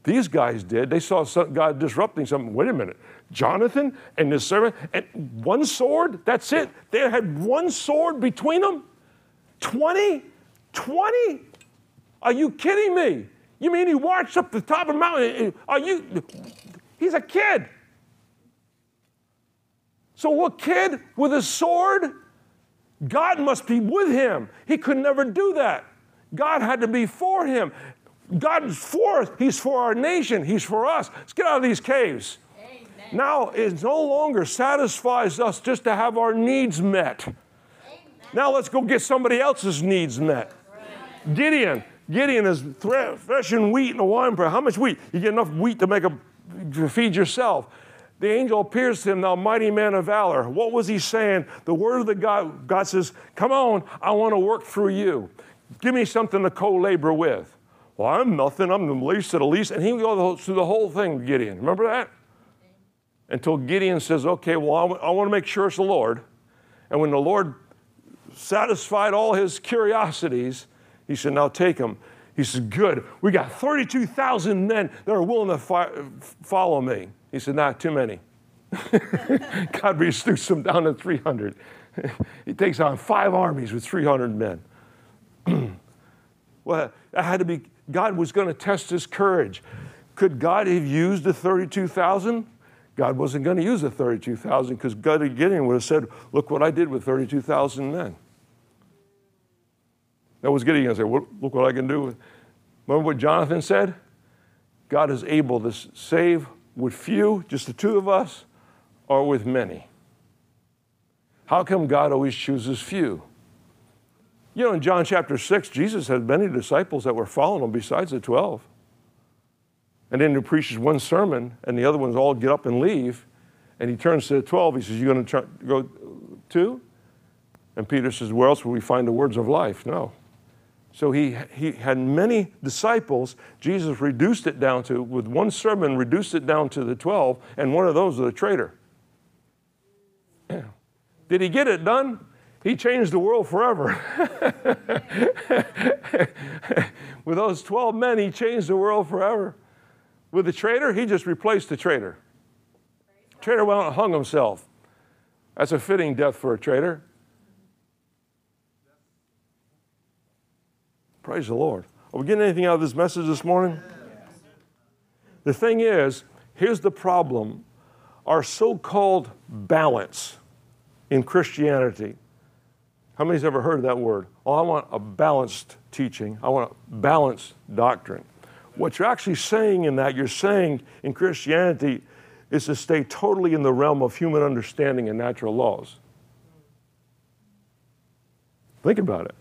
These guys did. They saw God disrupting something. Wait a minute. Jonathan and his servant, and one sword? That's it. They had one sword between them? 20? 20? Are you kidding me? You mean he marched up the top of the mountain? Are you? He's a kid. So, what kid with a sword? God must be with him. He could never do that. God had to be for him. God is for us. He's for our nation. He's for us. Let's get out of these caves. Amen. Now, it no longer satisfies us just to have our needs met. Amen. Now, let's go get somebody else's needs met. Right. Gideon. Gideon is threshing wheat in a wine press. How much wheat? You get enough wheat to make a to feed yourself. The angel appears to him, thou mighty man of valor. What was he saying? The word of the God, God says, Come on, I want to work through you. Give me something to co labor with. Well, I'm nothing. I'm the least of the least. And he goes through the whole thing, Gideon. Remember that? Until Gideon says, okay, well, I want to make sure it's the Lord. And when the Lord satisfied all his curiosities, he said, now take him. He said, good. We got 32,000 men that are willing to fi- follow me. He said, not too many. God reduced them down to 300. he takes on five armies with 300 men. Well, that had to be God was going to test his courage. Could God have used the 32,000? God wasn't going to use the 32,000 because God Gideon would have said, Look what I did with 32,000 men. That was Gideon. I said, Look what I can do. Remember what Jonathan said? God is able to save with few, just the two of us, or with many. How come God always chooses few? You know, in John chapter 6, Jesus had many disciples that were following him besides the 12. And then he preaches one sermon, and the other ones all get up and leave. And he turns to the 12. He says, "You're going to go too? And Peter says, Where else will we find the words of life? No. So he, he had many disciples. Jesus reduced it down to, with one sermon, reduced it down to the 12, and one of those was a traitor. Did he get it done? He changed the world forever. With those 12 men, he changed the world forever. With the traitor, he just replaced the traitor. Traitor went out and hung himself. That's a fitting death for a traitor. Praise the Lord. Are we getting anything out of this message this morning? The thing is, here's the problem our so called balance in Christianity how many's ever heard that word? Oh, I want a balanced teaching. I want a balanced doctrine. What you're actually saying in that, you're saying in Christianity, is to stay totally in the realm of human understanding and natural laws. Think about it.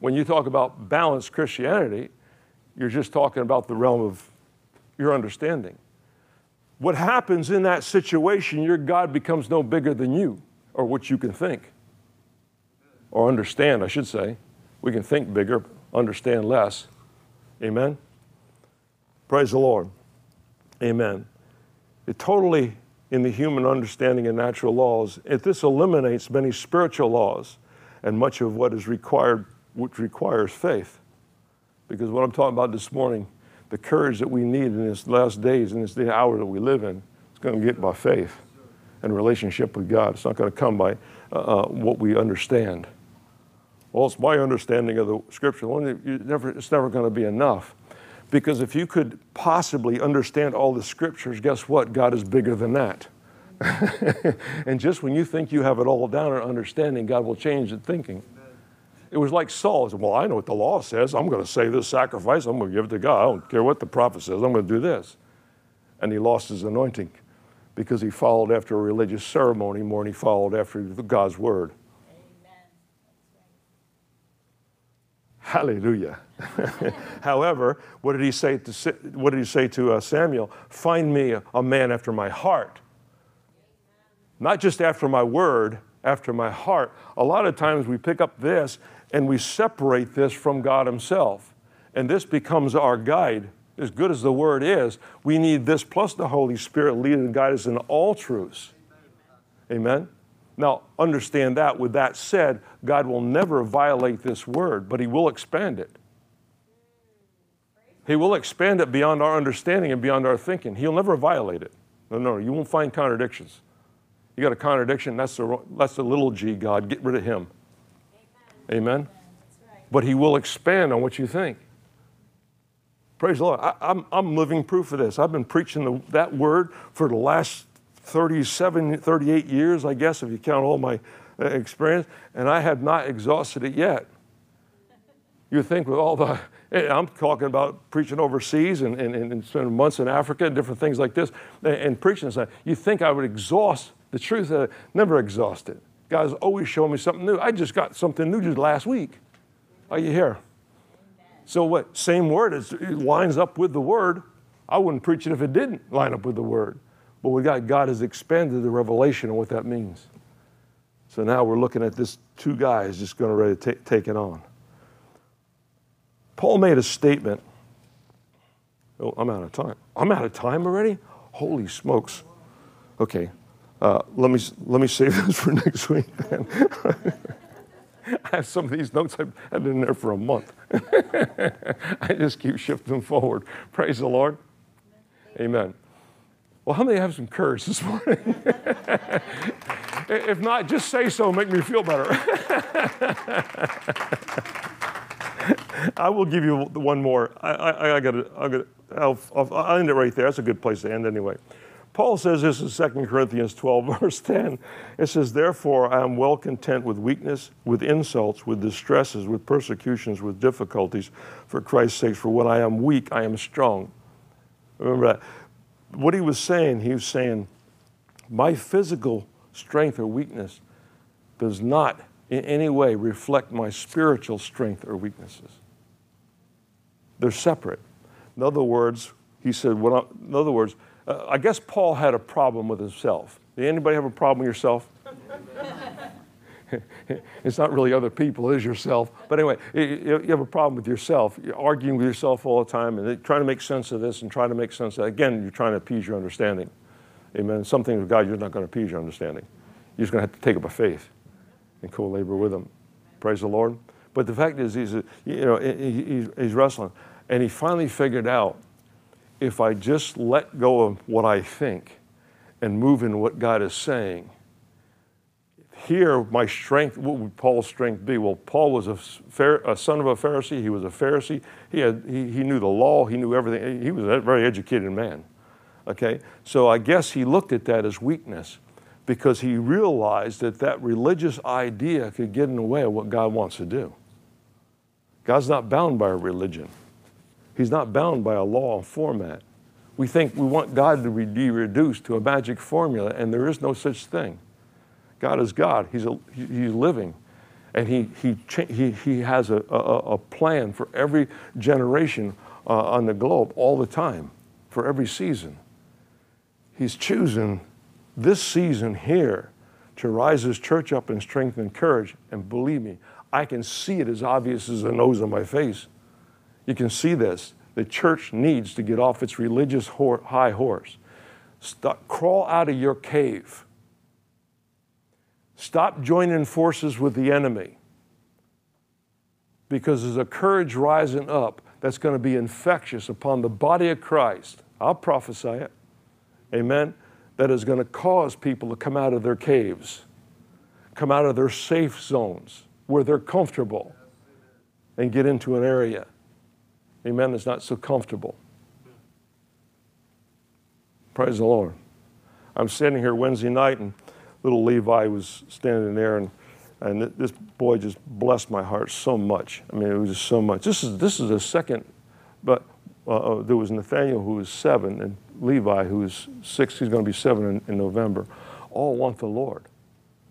When you talk about balanced Christianity, you're just talking about the realm of your understanding. What happens in that situation, your God becomes no bigger than you or what you can think or understand, I should say. We can think bigger, understand less. Amen? Praise the Lord. Amen. It totally, in the human understanding of natural laws, it, this eliminates many spiritual laws and much of what is required, which requires faith. Because what I'm talking about this morning, the courage that we need in this last days, in this day hour that we live in, it's going to get by faith and relationship with God. It's not going to come by uh, uh, what we understand. Well, it's my understanding of the scripture. Never, it's never going to be enough. Because if you could possibly understand all the scriptures, guess what? God is bigger than that. and just when you think you have it all down or understanding, God will change the thinking. It was like Saul. said, well, I know what the law says. I'm going to say this sacrifice. I'm going to give it to God. I don't care what the prophet says. I'm going to do this. And he lost his anointing because he followed after a religious ceremony more than he followed after God's word. Hallelujah. However, what did he say to, what did he say to uh, Samuel? Find me a, a man after my heart. Not just after my word, after my heart. A lot of times we pick up this and we separate this from God Himself. And this becomes our guide. As good as the word is, we need this plus the Holy Spirit lead and guide us in all truths. Amen. Now, understand that. With that said, God will never violate this word, but He will expand it. He will expand it beyond our understanding and beyond our thinking. He'll never violate it. No, no, you won't find contradictions. You got a contradiction, that's the, that's the little g God. Get rid of Him. Amen? Amen? But He will expand on what you think. Praise the Lord. I, am I'm, I'm living proof of this. I've been preaching the, that word for the last 37, 38 years, I guess, if you count all my uh, experience, and I have not exhausted it yet. You think with all the, eh, I'm talking about preaching overseas and, and, and spending months in Africa and different things like this, and, preaching and preaching. You think I would exhaust the truth? Uh, never exhaust it. God's always showing me something new. I just got something new just last week. Are you here? So what? Same word. it lines up with the word. I wouldn't preach it if it didn't line up with the word. But we got God has expanded the revelation of what that means. So now we're looking at this two guys just going to ready to take, take it on. Paul made a statement. Oh, I'm out of time. I'm out of time already? Holy smokes. Okay. Uh, let, me, let me save this for next week then. I have some of these notes I've had in there for a month. I just keep shifting forward. Praise the Lord. Amen. Well, how many have some courage this morning? if not, just say so, make me feel better. I will give you one more. I, I, I got to, I'll, I'll, I'll end it right there. That's a good place to end anyway. Paul says this in 2 Corinthians 12, verse 10. It says, Therefore, I am well content with weakness, with insults, with distresses, with persecutions, with difficulties for Christ's sake. For when I am weak, I am strong. Remember that what he was saying, he was saying, my physical strength or weakness does not in any way reflect my spiritual strength or weaknesses. They're separate. In other words, he said, in other words, uh, I guess Paul had a problem with himself. Did anybody have a problem with yourself? it's not really other people, it is yourself. But anyway, you have a problem with yourself. You're arguing with yourself all the time and trying to make sense of this and trying to make sense of that. Again, you're trying to appease your understanding. Amen. Something with God, you're not going to appease your understanding. You're just going to have to take up a faith and co labor with Him. Praise the Lord. But the fact is, he's, you know, he's wrestling. And he finally figured out if I just let go of what I think and move in what God is saying, here my strength what would paul's strength be? Well paul was a, a son of a pharisee. He was a pharisee. He, had, he, he knew the law. He knew everything. He was a very educated man okay? So i guess he looked at that as weakness because he realized that that religious idea could get in the way of what god wants to do. God's not bound by a religion. He's not bound by a law format. We think we want god to be reduced to a magic formula and there is no such thing God is God. He's, a, he's living. And he, he, he, he has a, a, a plan for every generation uh, on the globe all the time, for every season. He's choosing this season here to rise his church up in strength and courage. And believe me, I can see it as obvious as the nose on my face. You can see this. The church needs to get off its religious high horse. Stop, crawl out of your cave. Stop joining forces with the enemy. Because there's a courage rising up that's going to be infectious upon the body of Christ. I'll prophesy it. Amen. That is going to cause people to come out of their caves, come out of their safe zones where they're comfortable, and get into an area, amen, that's not so comfortable. Praise the Lord. I'm standing here Wednesday night, and little Levi was standing there, and, and this boy just blessed my heart so much. I mean, it was just so much. This is, this is the second, but uh, uh there was Nathaniel who was seven, and Levi who was six. He's going to be seven in, in November. All want the Lord.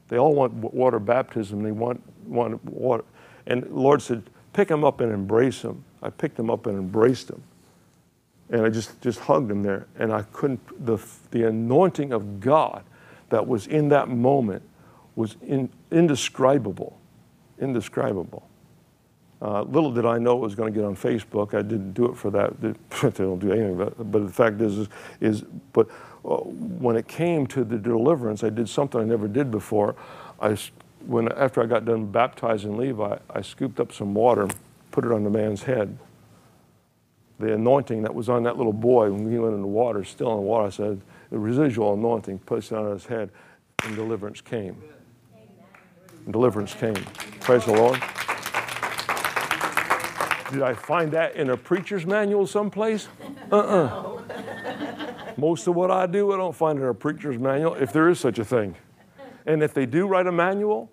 They all want water baptism. They want, want water. And the Lord said, pick him up and embrace him. I picked him up and embraced him. And I just, just hugged him there. And I couldn't, the, the anointing of God that was in that moment was in, indescribable. Indescribable. Uh, little did I know it was going to get on Facebook. I didn't do it for that. they don't do anything. But, but the fact is, is, is but uh, when it came to the deliverance, I did something I never did before. I, when after I got done baptizing Levi, I scooped up some water, put it on the man's head. The anointing that was on that little boy when he went in the water, still in the water, I said, the residual anointing, placed on his head, and deliverance came. And deliverance came. Praise the Lord. Did I find that in a preacher's manual someplace? Uh-uh. Most of what I do, I don't find in a preacher's manual, if there is such a thing. And if they do write a manual,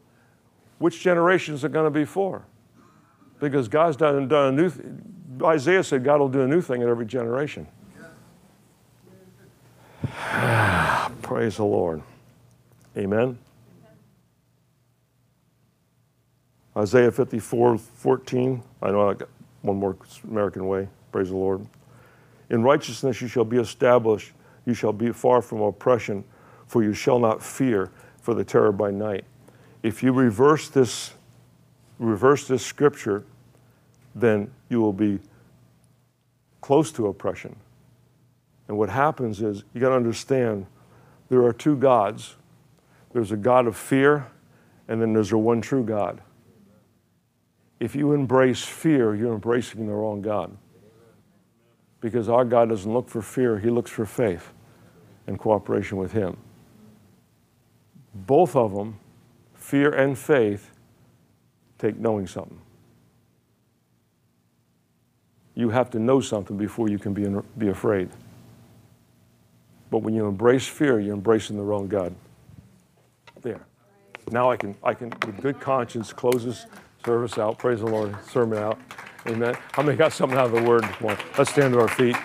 which generations are going to be for? Because God's done, done a new, th- Isaiah said God will do a new thing in every generation. Praise the Lord. Amen. Isaiah 54, 14. I know I got one more American way. Praise the Lord. In righteousness you shall be established. You shall be far from oppression, for you shall not fear for the terror by night. If you reverse this, reverse this scripture, then you will be close to oppression. And what happens is you got to understand there are two gods. There's a God of fear, and then there's a one true God. If you embrace fear, you're embracing the wrong God because our God doesn't look for fear, He looks for faith and cooperation with Him. Both of them, fear and faith, take knowing something. You have to know something before you can be, be afraid. But when you embrace fear, you're embracing the wrong God. There. Now I can, I can with good conscience, close this service out. Praise the Lord. Sermon out. Amen. How many got something out of the word this morning? Let's stand to our feet.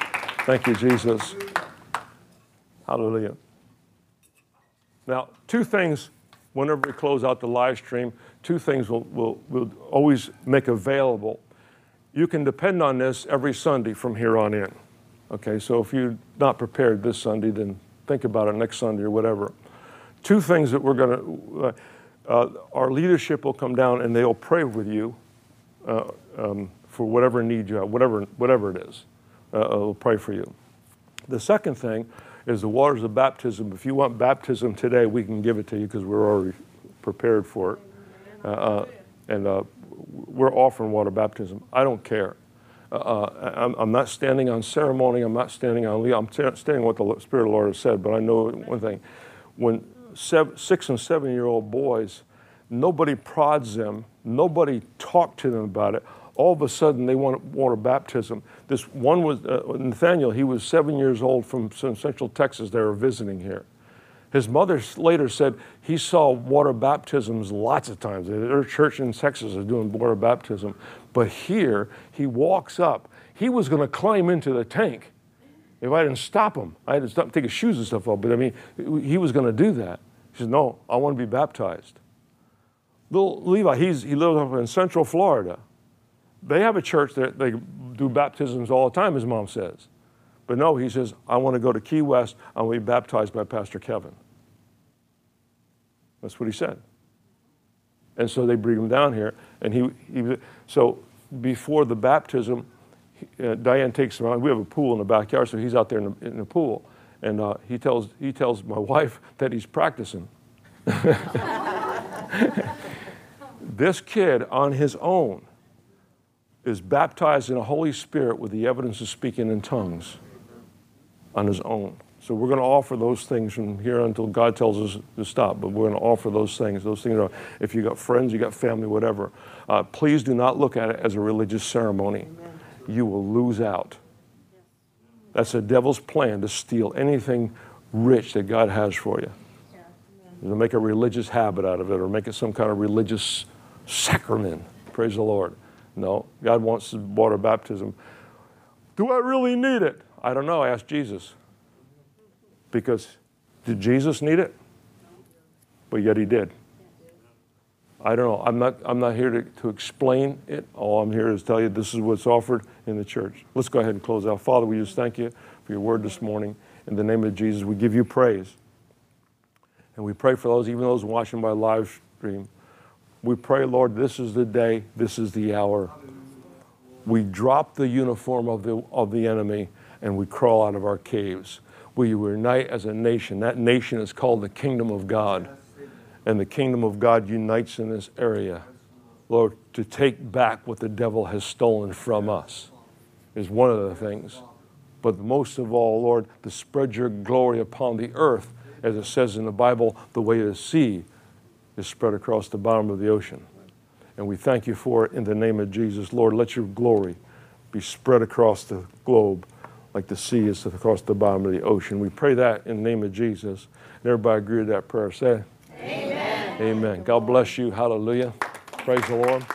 Thank you, Jesus. Hallelujah. Now, two things, whenever we close out the live stream, two things we'll, we'll, we'll always make available. You can depend on this every Sunday from here on in. Okay, so if you're not prepared this Sunday, then think about it next Sunday or whatever. Two things that we're going to, uh, uh, our leadership will come down and they'll pray with you. Uh, um, for whatever need you have, whatever, whatever it is. Uh, will pray for you. The second thing is the waters of baptism. If you want baptism today, we can give it to you because we're already prepared for it. Uh, uh, and uh, we're offering water baptism. I don't care. Uh, uh, I'm, not standing on ceremony. I'm not standing on. I'm standing what the Spirit of the Lord has said. But I know one thing: when seven, six and seven-year-old boys, nobody prods them. Nobody talked to them about it all of a sudden they want water baptism. This one was uh, Nathaniel. He was seven years old from Central Texas. They were visiting here. His mother later said he saw water baptisms lots of times. Their church in Texas is doing water baptism, but here he walks up. He was going to climb into the tank if I didn't stop him. I had to stop, take his shoes and stuff off. But I mean, he was going to do that. He said, "No, I want to be baptized." Little Levi, he's, he lives up in Central Florida. They have a church that they do baptisms all the time, his mom says. But no, he says, I want to go to Key West. I want to be baptized by Pastor Kevin. That's what he said. And so they bring him down here. And he, he so before the baptism, uh, Diane takes him out. We have a pool in the backyard, so he's out there in the, in the pool. And uh, he, tells, he tells my wife that he's practicing. this kid on his own is baptized in the Holy Spirit with the evidence of speaking in tongues on his own. So we're going to offer those things from here until God tells us to stop. But we're going to offer those things. Those things are, if you got friends, you got family, whatever. Uh, please do not look at it as a religious ceremony. You will lose out. That's the devil's plan to steal anything rich that God has for you. To make a religious habit out of it or make it some kind of religious sacrament. Praise the Lord. No, God wants water baptism. Do I really need it? I don't know. Ask Jesus. Because did Jesus need it? But yet he did. I don't know. I'm not, I'm not here to, to explain it. All I'm here is tell you this is what's offered in the church. Let's go ahead and close out. Father, we just thank you for your word this morning. In the name of Jesus, we give you praise. And we pray for those, even those watching by live stream. We pray, Lord, this is the day, this is the hour. We drop the uniform of the, of the enemy and we crawl out of our caves. We unite as a nation. That nation is called the kingdom of God. And the kingdom of God unites in this area, Lord, to take back what the devil has stolen from us is one of the things. But most of all, Lord, to spread your glory upon the earth, as it says in the Bible, the way the sea is spread across the bottom of the ocean. And we thank you for it in the name of Jesus. Lord, let your glory be spread across the globe like the sea is across the bottom of the ocean. We pray that in the name of Jesus. And everybody agree to that prayer. Say, Amen. Amen. God bless you. Hallelujah. Praise the Lord.